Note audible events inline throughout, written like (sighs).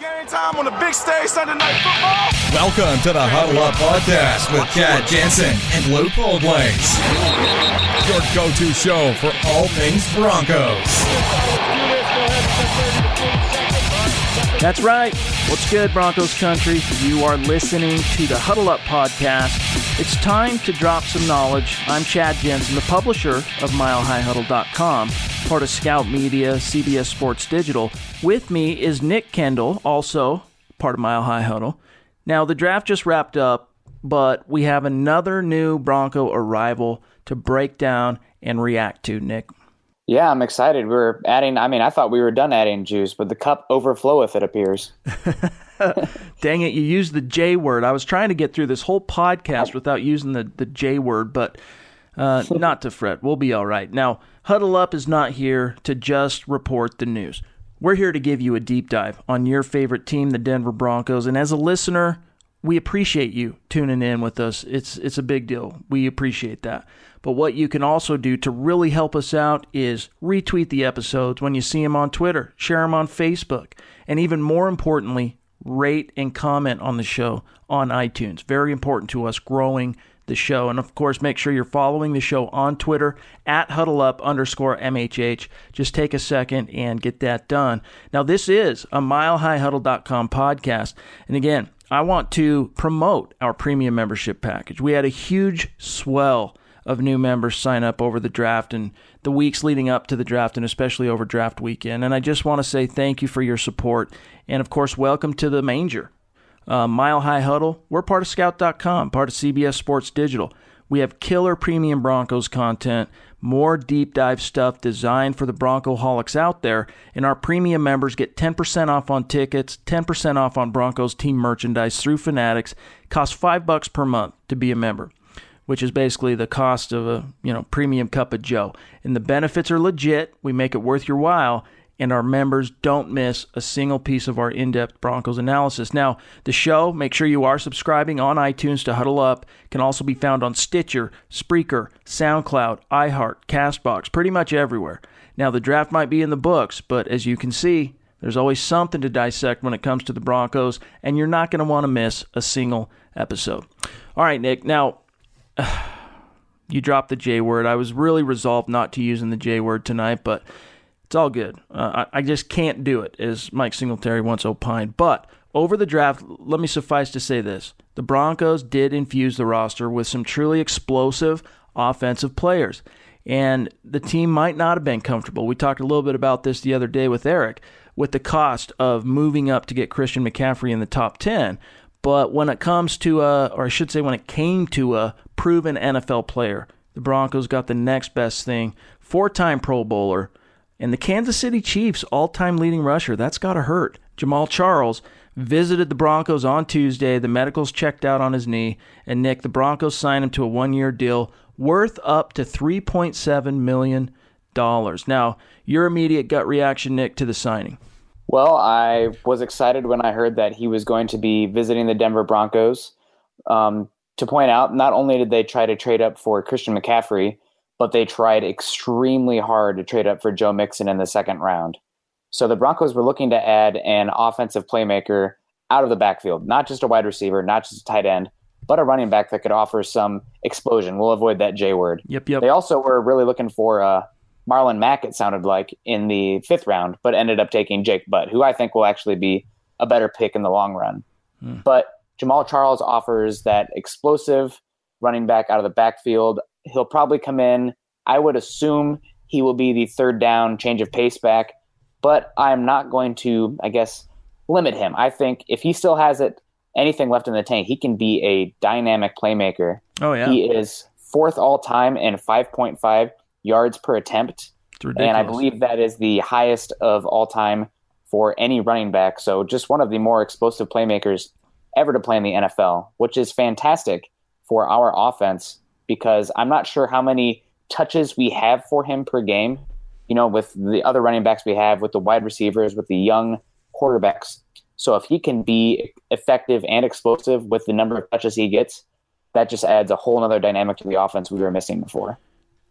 Game time on the big stage Sunday night football. Welcome to the Huddle Up Podcast with Chad Jensen and Luke Holdways. Your go-to show for all things Broncos. That's right. What's good, Broncos country? You are listening to the Huddle Up Podcast. It's time to drop some knowledge. I'm Chad Jensen, the publisher of MileHighHuddle.com, part of Scout Media, CBS Sports Digital. With me is Nick Kendell, also part of Mile High Huddle. Now, the draft just wrapped up, but we have another new Bronco arrival to break down and react to, Nick. Yeah, I'm excited. We're adding, I mean, I thought we were done adding juice, but the cup overfloweth, it appears. (laughs) (laughs) Dang it, you used the J word. I was trying to get through this whole podcast without using the, the J word, but uh, (laughs) not to fret. We'll be all right. Now, Huddle Up is not here to just report the news. We're here to give you a deep dive on your favorite team, the Denver Broncos. And as a listener, we appreciate you tuning in with us. It's it's a big deal. We appreciate that. But what you can also do to really help us out is retweet the episodes when you see them on Twitter, share them on Facebook, and even more importantly, rate and comment on the show on iTunes. Very important to us growing the show. And of course, make sure you're following the show on Twitter at huddleup underscore MHH. Just take a second and get that done. Now, this is a milehighhuddle.com podcast. And again, I want to promote our premium membership package. We had a huge swell of new members sign up over the draft and the weeks leading up to the draft and especially over draft weekend. And I just want to say thank you for your support. And of course, welcome to the manger. Uh, Mile High Huddle, we're part of Scout.com, part of CBS Sports Digital. We have killer premium Broncos content, more deep dive stuff designed for the Bronco holics out there, and our premium members get 10% off on tickets, 10% off on Broncos team merchandise through Fanatics. Costs five bucks per month to be a member which is basically the cost of a you know premium cup of Joe. And the benefits are legit. We make it worth your while, and our members don't miss a single piece of our in-depth Broncos analysis. Now, the show, make sure you are subscribing on iTunes to Huddle Up, can also be found on Stitcher, Spreaker, SoundCloud, iHeart, Castbox, pretty much everywhere. Now, the draft might be in the books, but as you can see, there's always something to dissect when it comes to the Broncos, and you're not going to want to miss a single episode. All right, Nick. Now, (sighs) you dropped the J word. I was really resolved not to using the J word tonight, but it's all good. Uh, I, I just can't do it, as Mike Singletary once opined. But over the draft, let me suffice to say this the Broncos did infuse the roster with some truly explosive offensive players. And the team might not have been comfortable. We talked a little bit about this the other day with Eric, with the cost of moving up to get Christian McCaffrey in the top 10. But when it comes to a, or I should say, when it came to a proven NFL player, the Broncos got the next best thing. Four time Pro Bowler, and the Kansas City Chiefs all time leading rusher. That's got to hurt. Jamaal Charles visited the Broncos on Tuesday. The medicals checked out on his knee, and Nick, the Broncos signed him to a one year deal worth up to $3.7 million. Now, your immediate gut reaction, Nick, to the signing. Well, I was excited when I heard that he was going to be visiting the Denver Broncos. Um, to point out, not only did they try to trade up for Christian McCaffrey, but they tried extremely hard to trade up for Joe Mixon in the second round. So the Broncos were looking to add an offensive playmaker out of the backfield, not just a wide receiver, not just a tight end, but a running back that could offer some explosion. We'll avoid that J word. Yep, yep. They also were really looking for uh, Marlon Mack, it sounded like, in the fifth round, but ended up taking Jake Butt, who I think will actually be a better pick in the long run. Hmm. But Jamaal Charles offers that explosive running back out of the backfield. He'll probably come in. I would assume he will be the third down change of pace back, but I'm not going to, I guess, limit him. I think if he still has it, anything left in the tank, he can be a dynamic playmaker. Oh yeah, he is fourth all time in 5.5 yards per attempt. And I believe that is the highest of all time for any running back. So just one of the more explosive playmakers ever to play in the NFL, which is fantastic for our offense because I'm not sure how many touches we have for him per game. You know, with the other running backs we have, with the wide receivers, with the young quarterbacks. So if he can be effective and explosive with the number of touches he gets, that just adds a whole other dynamic to the offense we were missing before.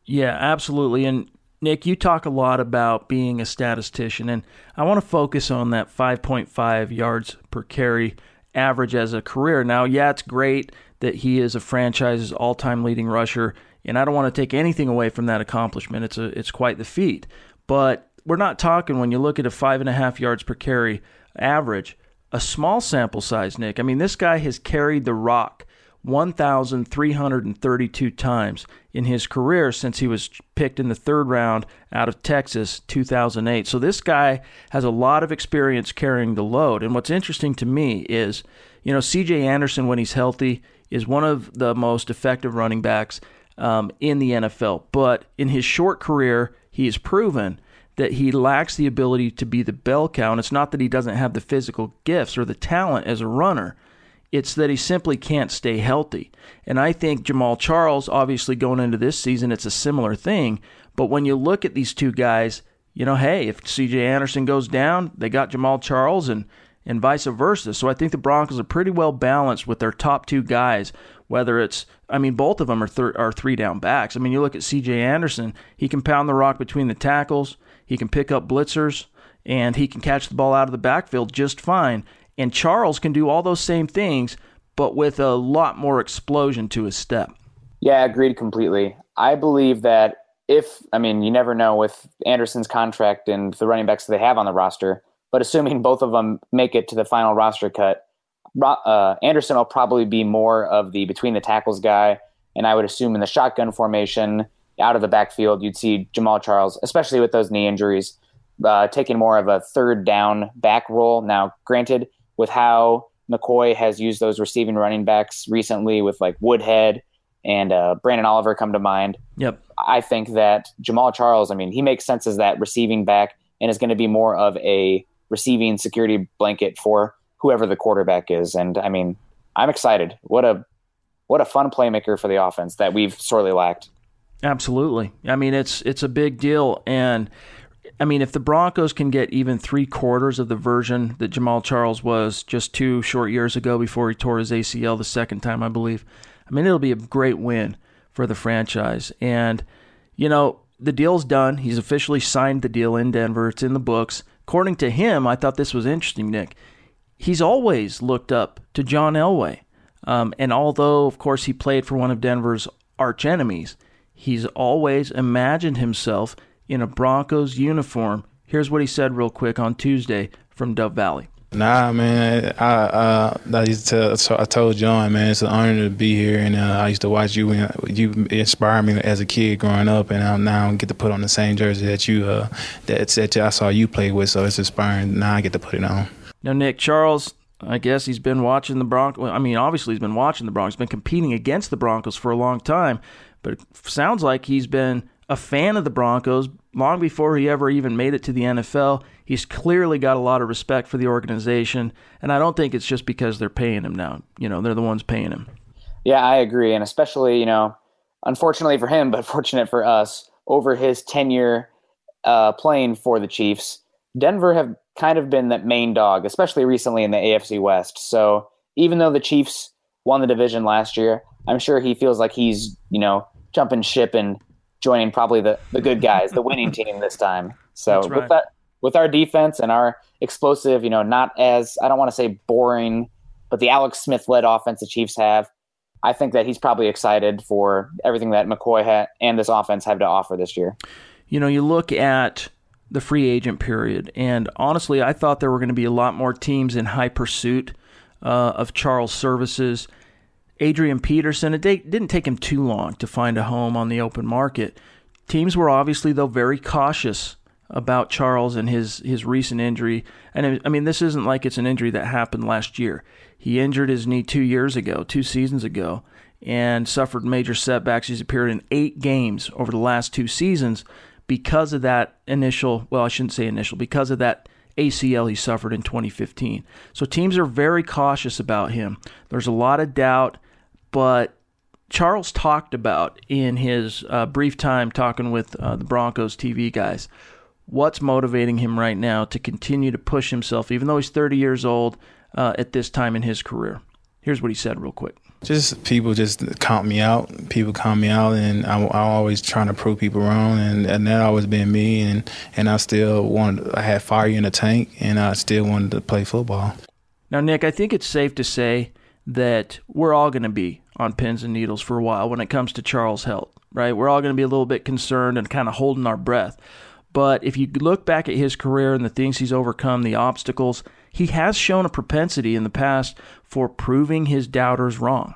Yeah, absolutely. And Nick, you talk a lot about being a statistician, and I want to focus on that 5.5 yards per carry average as a career. Now, yeah, it's great that he is a franchise's all-time leading rusher, and I don't want to take anything away from that accomplishment. It's a it's quite the feat, but we're not talking when you look at a five and a half yards per carry average, a small sample size, Nick. I mean, this guy has carried the rock 1,332 times in his career since he was picked in the third round out of Texas 2008. So this guy has a lot of experience carrying the load. And what's interesting to me is, you know, CJ Anderson, when he's healthy, is one of the most effective running backs um, in the NFL. But in his short career, he has proven that he lacks the ability to be the bell cow. And it's not that he doesn't have the physical gifts or the talent as a runner it's that he simply can't stay healthy. And I think Jamaal Charles, obviously going into this season, it's a similar thing. But when you look at these two guys, you know, hey, if CJ Anderson goes down, they got Jamaal Charles and and vice versa. So I think the Broncos are pretty well balanced with their top two guys. Whether it's, I mean, both of them are thir- are three down backs. I mean, you look at C.J. Anderson; he can pound the rock between the tackles, he can pick up blitzers, and he can catch the ball out of the backfield just fine. And Charles can do all those same things, but with a lot more explosion to his step. Yeah, agreed completely. I believe that if, I mean, you never know with Anderson's contract and the running backs that they have on the roster, but assuming both of them make it to the final roster cut, uh, Anderson will probably be more of the between the tackles guy. And I would assume in the shotgun formation, out of the backfield, you'd see Jamaal Charles, especially with those knee injuries, uh, taking more of a third down back role. Now, granted, with how McCoy has used those receiving running backs recently with like Woodhead and uh, Branden Oliver come to mind. Yep. I think that Jamaal Charles, I mean, he makes sense as that receiving back and is going to be more of a receiving security blanket for whoever the quarterback is. And I mean, I'm excited. What a what a fun playmaker for the offense that we've sorely lacked. Absolutely. I mean, it's it's a big deal and I mean, if the Broncos can get even three quarters of the version that Jamaal Charles was just two short years ago before he tore his ACL the second time, I believe, I mean, it'll be a great win for the franchise. And, you know, the deal's done. He's officially signed the deal in Denver, it's in the books. According to him, I thought this was interesting, Nick. He's always looked up to John Elway. Um, and although, of course, he played for one of Denver's arch enemies, he's always imagined himself in a Broncos uniform. Here's what he said real quick on Tuesday from Dove Valley. Nah, man. I uh, I used to tell, I told John, man, it's an honor to be here, and uh, I used to watch you. And you inspired me as a kid growing up, and I now get to put on the same jersey that you uh, that, that I saw you play with. So it's inspiring. Now I get to put it on. Now, Nick Charles, I guess he's been watching the Broncos. I mean, obviously he's been watching the Broncos, been competing against the Broncos for a long time, but it sounds like he's been a fan of the Broncos long before he ever even made it to the NFL. He's clearly got a lot of respect for the organization, and I don't think it's just because they're paying him now. You know, they're the ones paying him. Yeah, I agree, and especially you know, unfortunately for him, (laughs) but fortunate for us, over his tenure uh, playing for the Chiefs, Denver have kind of been that main dog, especially recently in the AFC West. So even though the Chiefs won the division last year, I'm sure he feels like he's you know jumping ship and joining probably the, the good (laughs) guys, the winning team this time. So right. with that, with our defense and our explosive, you know, not as I don't want to say boring, but the Alex Smith led offense the Chiefs have, I think that he's probably excited for everything that McCoy ha- and this offense have to offer this year. You know, you look at the free agent period, and honestly, I thought there were going to be a lot more teams in high pursuit uh, of Charles' services. Adrian Peterson, it didn't take him too long to find a home on the open market. Teams were obviously, though, very cautious about Charles and his, his recent injury. And I mean, this isn't like it's an injury that happened last year. He injured his knee two years ago, two seasons ago, and suffered major setbacks. He's appeared in eight games over the last two seasons because of that initial, well, I shouldn't say initial, because of that ACL he suffered in 2015. So teams are very cautious about him. There's a lot of doubt but Charles talked about in his uh, brief time talking with uh, the Broncos TV guys what's motivating him right now to continue to push himself, even though he's 30 years old uh, at this time in his career. Here's what he said, real quick. Just people just count me out. People count me out, and I'm, I'm always trying to prove people wrong, and, and that always been me. And, and I still wanted, I had fire in the tank, and I still wanted to play football. Now, Nick, I think it's safe to say that we're all going to be on pins and needles for a while when it comes to Charles' health, right? We're all going to be a little bit concerned and kind of holding our breath. But if you look back at his career and the things he's overcome, the obstacles, he has shown a propensity in the past for proving his doubters wrong.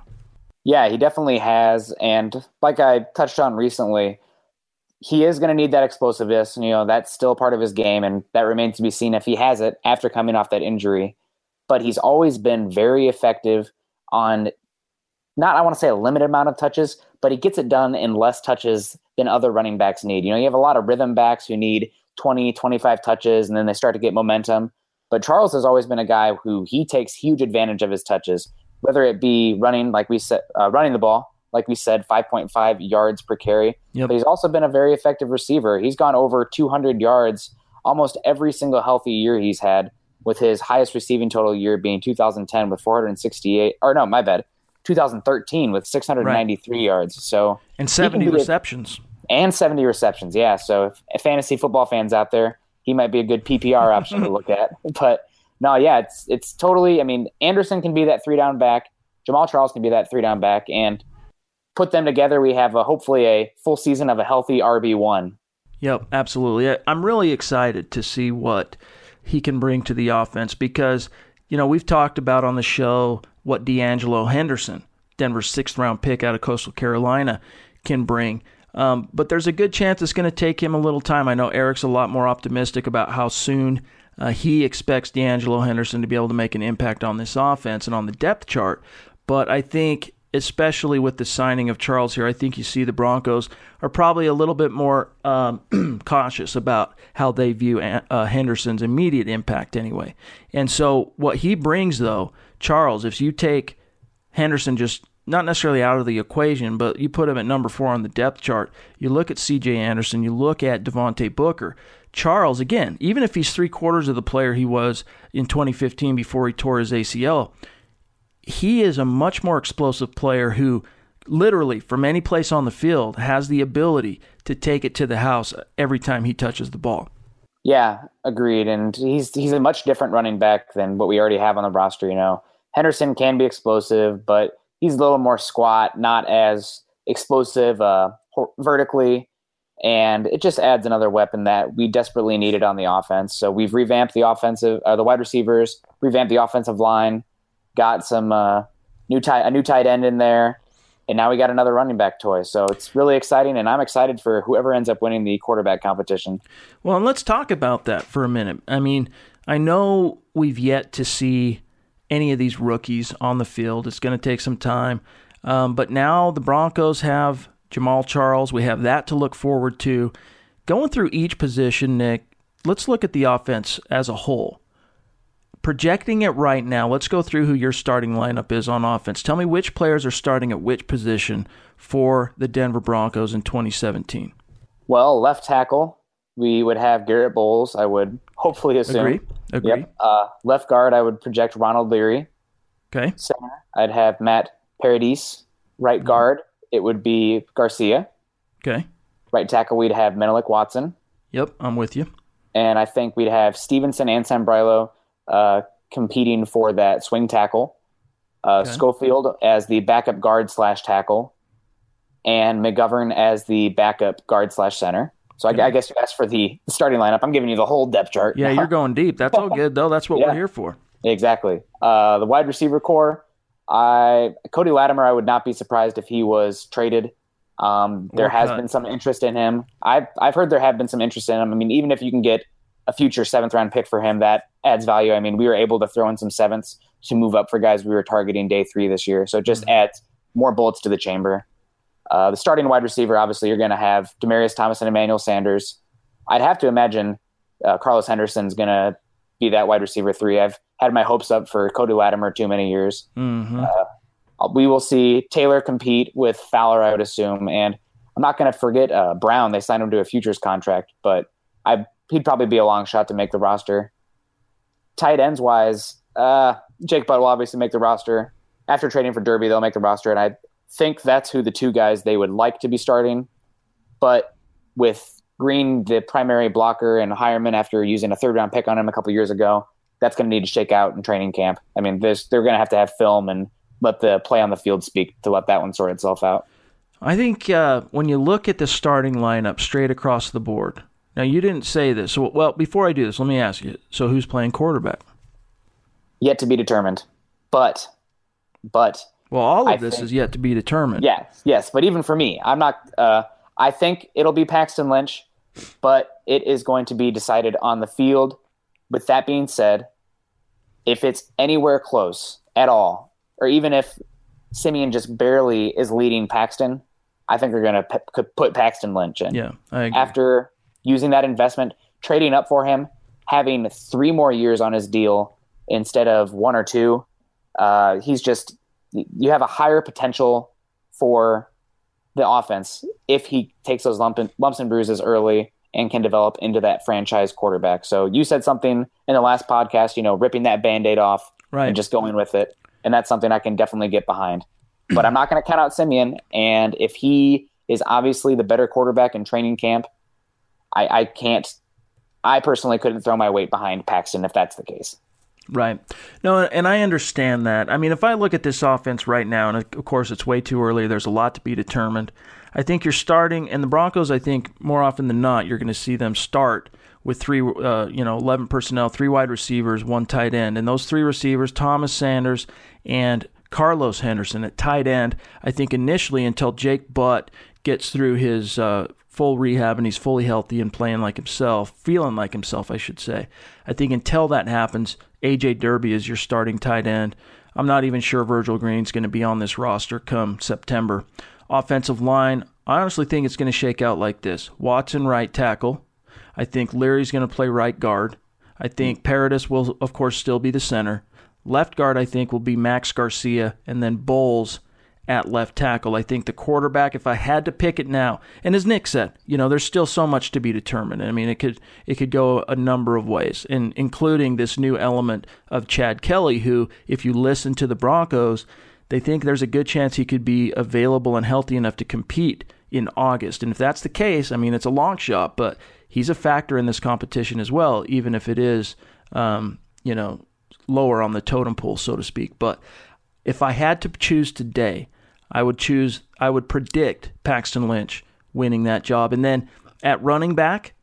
Yeah, he definitely has. And like I touched on recently, he is going to need that explosiveness. You know, that's still part of his game, and that remains to be seen if he has it after coming off that injury. But he's always been very effective on not, I want to say, a limited amount of touches, but he gets it done in less touches than other running backs need. You know, you have a lot of rhythm backs who need 20, 25 touches, and then they start to get momentum. But Charles has always been a guy who he takes huge advantage of his touches, whether it be running, like we said, uh, running the ball, like we said, 5.5 yards per carry. Yep. But he's also been a very effective receiver. He's gone over 200 yards almost every single healthy year he's had, with his highest receiving total year being 2010 with 468. Or no, my bad, 2013 with 693 right. yards. So and 70 receptions. A, and 70 receptions. Yeah. So if fantasy football fans out there, he might be a good PPR option to (laughs) look at. But no, yeah, it's it's totally. I mean, Anderson can be that three down back. Jamaal Charles can be that three down back, and put them together, we have a, hopefully a full season of a healthy RB one. Yep, absolutely. I'm really excited to see what he can bring to the offense because you know we've talked about on the show what D'Angelo Henderson, Denver's sixth round pick out of Coastal Carolina, can bring. Um, but there's a good chance it's going to take him a little time. I know Eric's a lot more optimistic about how soon uh, he expects D'Angelo Henderson to be able to make an impact on this offense and on the depth chart. But I think, especially with the signing of Charles here, I think you see the Broncos are probably a little bit more um, (clears throat) cautious about how they view uh, Henderson's immediate impact anyway. And so, what he brings, though, Charles, if you take Henderson just not necessarily out of the equation, but you put him at number four on the depth chart. You look at C.J. Anderson, you look at Devontae Booker. Charles, again, even if he's three quarters of the player he was in 2015 before he tore his ACL, he is a much more explosive player who literally from any place on the field has the ability to take it to the house every time he touches the ball. Yeah, agreed. And he's he's a much different running back than what we already have on the roster. You know, Henderson can be explosive, but he's a little more squat, not as explosive uh, vertically, and it just adds another weapon that we desperately needed on the offense. So we've revamped the offensive, uh, the wide receivers, revamped the offensive line, got some uh, new tight a new tight end in there, and now we got another running back toy. So it's really exciting, and I'm excited for whoever ends up winning the quarterback competition. Well, let's talk about that for a minute. I mean, I know we've yet to see any of these rookies on the field. It's going to take some time. Um, but now the Broncos have Jamaal Charles. We have that to look forward to. Going through each position, Nick, let's look at the offense as a whole. Projecting it right now, let's go through who your starting lineup is on offense. Tell me which players are starting at which position for the Denver Broncos in 2017. Well, left tackle, we would have Garrett Bolles, I would hopefully assume. Agree. Agree. Yep. Uh, left guard, I would project Ronald Leary. Okay. Center, I'd have Matt Paradis. Right mm-hmm. guard, it would be Garcia. Okay. Right tackle, we'd have Menelik Watson. Yep, I'm with you. And I think we'd have Stevenson and Sambrailo uh, competing for that swing tackle. Uh, okay. Schofield as the backup guard slash tackle, and McGovern as the backup guard slash center. So I, I, guess you asked for the starting lineup. I'm giving you the whole depth chart. Yeah, you're going deep. That's all good though. That's what (laughs) yeah, we're here for. Exactly. Uh, the wide receiver core. I Cody Latimer. I would not be surprised if he was traded. Um, there has been some interest in him. I've I've heard there have been some interest in him. I mean, even if you can get a future seventh round pick for him, that adds value. I mean, we were able to throw in some sevenths to move up for guys we were targeting day three this year. So it just mm-hmm. adds more bullets to the chamber. Uh, the starting wide receiver, obviously, you're going to have Demaryius Thomas and Emmanuel Sanders. I'd have to imagine uh, Carlos Henderson's going to be that wide receiver three. I've had my hopes up for Cody Latimer too many years. Mm-hmm. Uh, uh, we will see Taylor compete with Fowler, I would assume. And I'm not going to forget uh, Brown. They signed him to a futures contract, but I he'd probably be a long shot to make the roster. Tight ends wise, uh, Jake Butt will obviously make the roster. After trading for Derby, they'll make the roster, and I think that's who the two guys they would like to be starting. But with Green, the primary blocker, and Heuerman after using a third round pick on him a couple years ago, that's going to need to shake out in training camp. I mean, they're going to have to have film and let the play on the field speak to let that one sort itself out. I think uh, when you look at the starting lineup straight across the board, now you didn't say this. So, well, before I do this, let me ask you. So, who's playing quarterback? Yet to be determined, but, but. Well, all of I this think, is yet to be determined. Yes, yes, but even for me, I'm not. Uh, I think it'll be Paxton Lynch, but it is going to be decided on the field. With that being said, if it's anywhere close at all, or even if Siemian just barely is leading Paxton, I think they're going to put Paxton Lynch in. Yeah, I agree. after using that investment, trading up for him, having three more years on his deal instead of one or two, uh, he's just you have a higher potential for the offense if he takes those lump and, lumps and bruises early and can develop into that franchise quarterback. So you said something in the last podcast, you know, ripping that band-aid off right. and just going with it. And that's something I can definitely get behind. But I'm not going to count out Siemian. And if he is obviously the better quarterback in training camp, I, I can't I personally couldn't throw my weight behind Paxton if that's the case. Right. No, and I understand that. I mean, if I look at this offense right now, and of course it's way too early, there's a lot to be determined. I think you're starting, and the Broncos, I think more often than not, you're going to see them start with three, uh, you know, 11 personnel, three wide receivers, one tight end. And those three receivers, Thomas Sanders and Carlos Henderson at tight end, I think initially until Jake Butt gets through his uh, full rehab and he's fully healthy and playing like himself, feeling like himself, I should say. I think until that happens, AJ Derby is your starting tight end. I'm not even sure Virgil Green's going to be on this roster come September. Offensive line, I honestly think it's going to shake out like this Watson, right tackle. I think Leary's going to play right guard. I think hmm. Paradis will, of course, still be the center. Left guard, I think, will be Max Garcia, and then Bolles at left tackle. I think the quarterback, if I had to pick it now, and as Nick said, you know, there's still so much to be determined. I mean, it could it could go a number of ways, and including this new element of Chad Kelly, who, if you listen to the Broncos, they think there's a good chance he could be available and healthy enough to compete in August. And if that's the case, I mean, it's a long shot, but he's a factor in this competition as well, even if it is, um, you know, lower on the totem pole, so to speak. But if I had to choose today, I would choose, I would predict Paxton Lynch winning that job. And then at running back,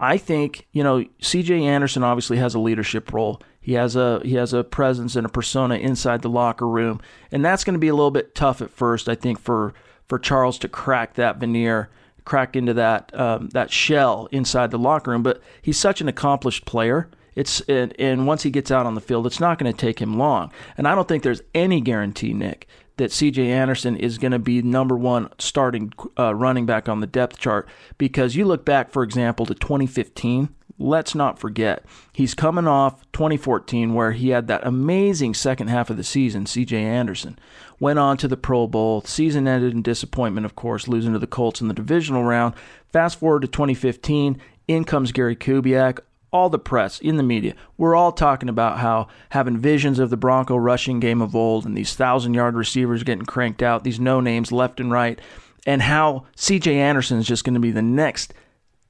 I think, you know, CJ Anderson obviously has a leadership role. He has a he has a presence and a persona inside the locker room, and that's going to be a little bit tough at first, I think, for for Charles to crack that veneer, crack into that um, that shell inside the locker room. But he's such an accomplished player. It's and, and once he gets out on the field, it's not going to take him long. And I don't think there's any guarantee, Nick, that C.J. Anderson is going to be number one starting uh, running back on the depth chart because you look back, for example, to 2015. Let's not forget he's coming off 2014 where he had that amazing second half of the season. C.J. Anderson went on to the Pro Bowl. Season ended in disappointment, of course, losing to the Colts in the divisional round. Fast forward to 2015, in comes Gary Kubiak, all the press in the media, we're all talking about how having visions of the Bronco rushing game of old and these thousand yard receivers getting cranked out, these no names left and right, and how CJ Anderson is just going to be the next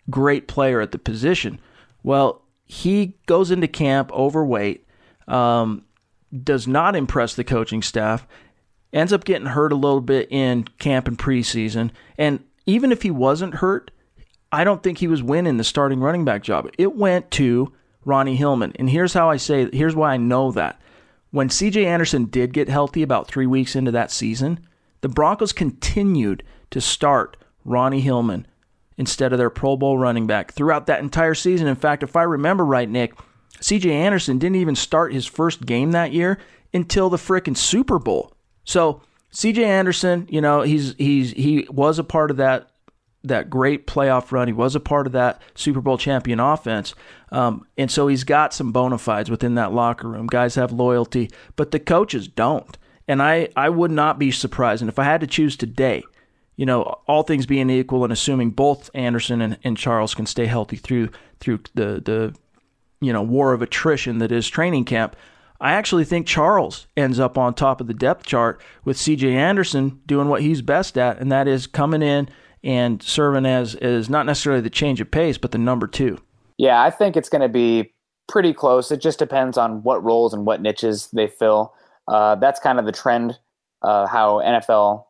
great player at the position. Well, he goes into camp overweight, um, does not impress the coaching staff, ends up getting hurt a little bit in camp and preseason. And even if he wasn't hurt, I don't think he was winning the starting running back job. It went to Ronnie Hillman. And here's how I say, here's why I know that. When CJ Anderson did get healthy about three weeks into that season, the Broncos continued to start Ronnie Hillman instead of their Pro Bowl running back throughout that entire season. In fact, if I remember right, Nick, CJ Anderson didn't even start his first game that year until the frickin' Super Bowl. So CJ Anderson, you know, he's he's he was a part of that that great playoff run. He was a part of that Super Bowl champion offense. Um, and so he's got some bona fides within that locker room. Guys have loyalty, but the coaches don't. And I, I would not be surprised. And if I had to choose today, you know, all things being equal and assuming both Anderson and, and Charles can stay healthy through through the the you know war of attrition that is training camp, I actually think Charles ends up on top of the depth chart with CJ Anderson doing what he's best at, and that is coming in and serving as as not necessarily the change of pace, but the number two. Yeah, I think it's going to be pretty close. It just depends on what roles and what niches they fill. Uh, that's kind of the trend, uh, how NFL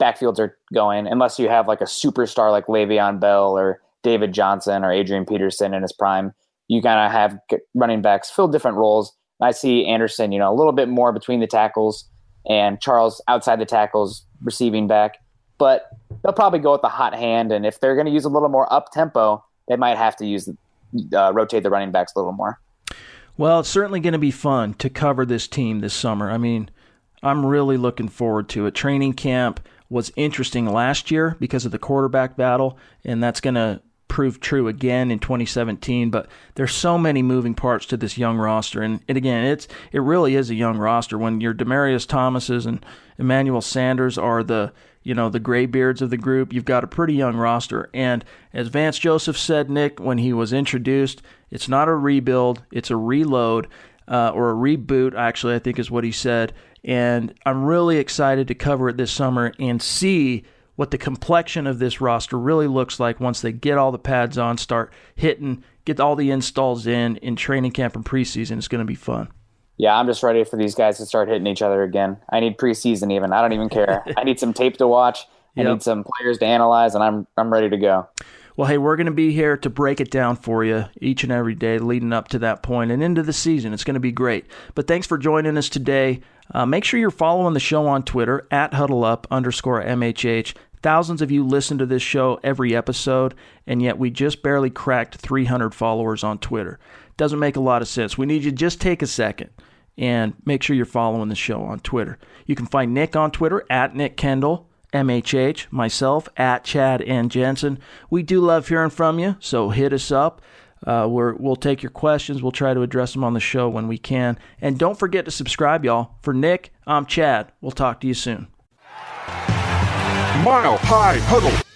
backfields are going, unless you have like a superstar like Le'Veon Bell or David Johnson or Adrian Peterson in his prime. You kind of have running backs fill different roles. I see Anderson, you know, a little bit more between the tackles and Charles outside the tackles receiving back. But they'll probably go with the hot hand, and if they're going to use a little more up tempo, they might have to use uh, rotate the running backs a little more. Well, it's certainly going to be fun to cover this team this summer. I mean, I'm really looking forward to it. Training camp was interesting last year because of the quarterback battle, and that's going to prove true again in 2017. But there's so many moving parts to this young roster, and, and again, it's it really is a young roster. When your Demaryius Thomases and Emmanuel Sanders are the you know the graybeards of the group, you've got a pretty young roster. And as Vance Joseph said, Nick, when he was introduced, it's not a rebuild, it's a reload. Uh, or a reboot, actually, I think is what he said. And I'm really excited to cover it this summer and see what the complexion of this roster really looks like once they get all the pads on, start hitting, get all the installs in in training camp and preseason. It's going to be fun. Yeah, I'm just ready for these guys to start hitting each other again. I need preseason even. I don't even care. (laughs) I need some tape to watch. I yep. need some players to analyze, and I'm I'm ready to go. Well, hey, we're going to be here to break it down for you each and every day leading up to that point and into the season. It's going to be great. But thanks for joining us today. Uh, make sure you're following the show on Twitter at huddleup underscore MHH. Thousands of you listen to this show every episode, and yet we just barely cracked 300 followers on Twitter. Doesn't make a lot of sense. We need you to just take a second and make sure you're following the show on Twitter. You can find Nick on Twitter at Nick Kendell, MHH, myself at Chad and Jensen. We do love hearing from you, so hit us up. Uh, we will take your questions. We'll try to address them on the show when we can. And don't forget to subscribe, y'all. For Nick, I'm Chad. We'll talk to you soon. Mile High Huddle.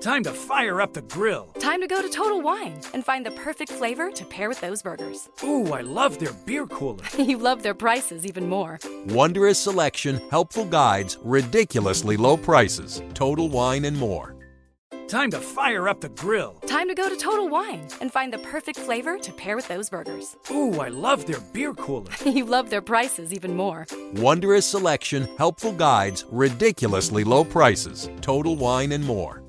Time to fire up the grill. Time to go to Total Wine and find the perfect flavor to pair with those burgers. Ooh, I love their beer cooler. (laughs) you love their prices even more. Wondrous selection, helpful guides, ridiculously low prices. Total Wine and more. Time to fire up the grill. Time to go to Total Wine and find the perfect flavor to pair with those burgers. (laughs) Ooh, I love their beer cooler. you love their prices even more. Wondrous selection, helpful guides, ridiculously low prices. Total Wine and more.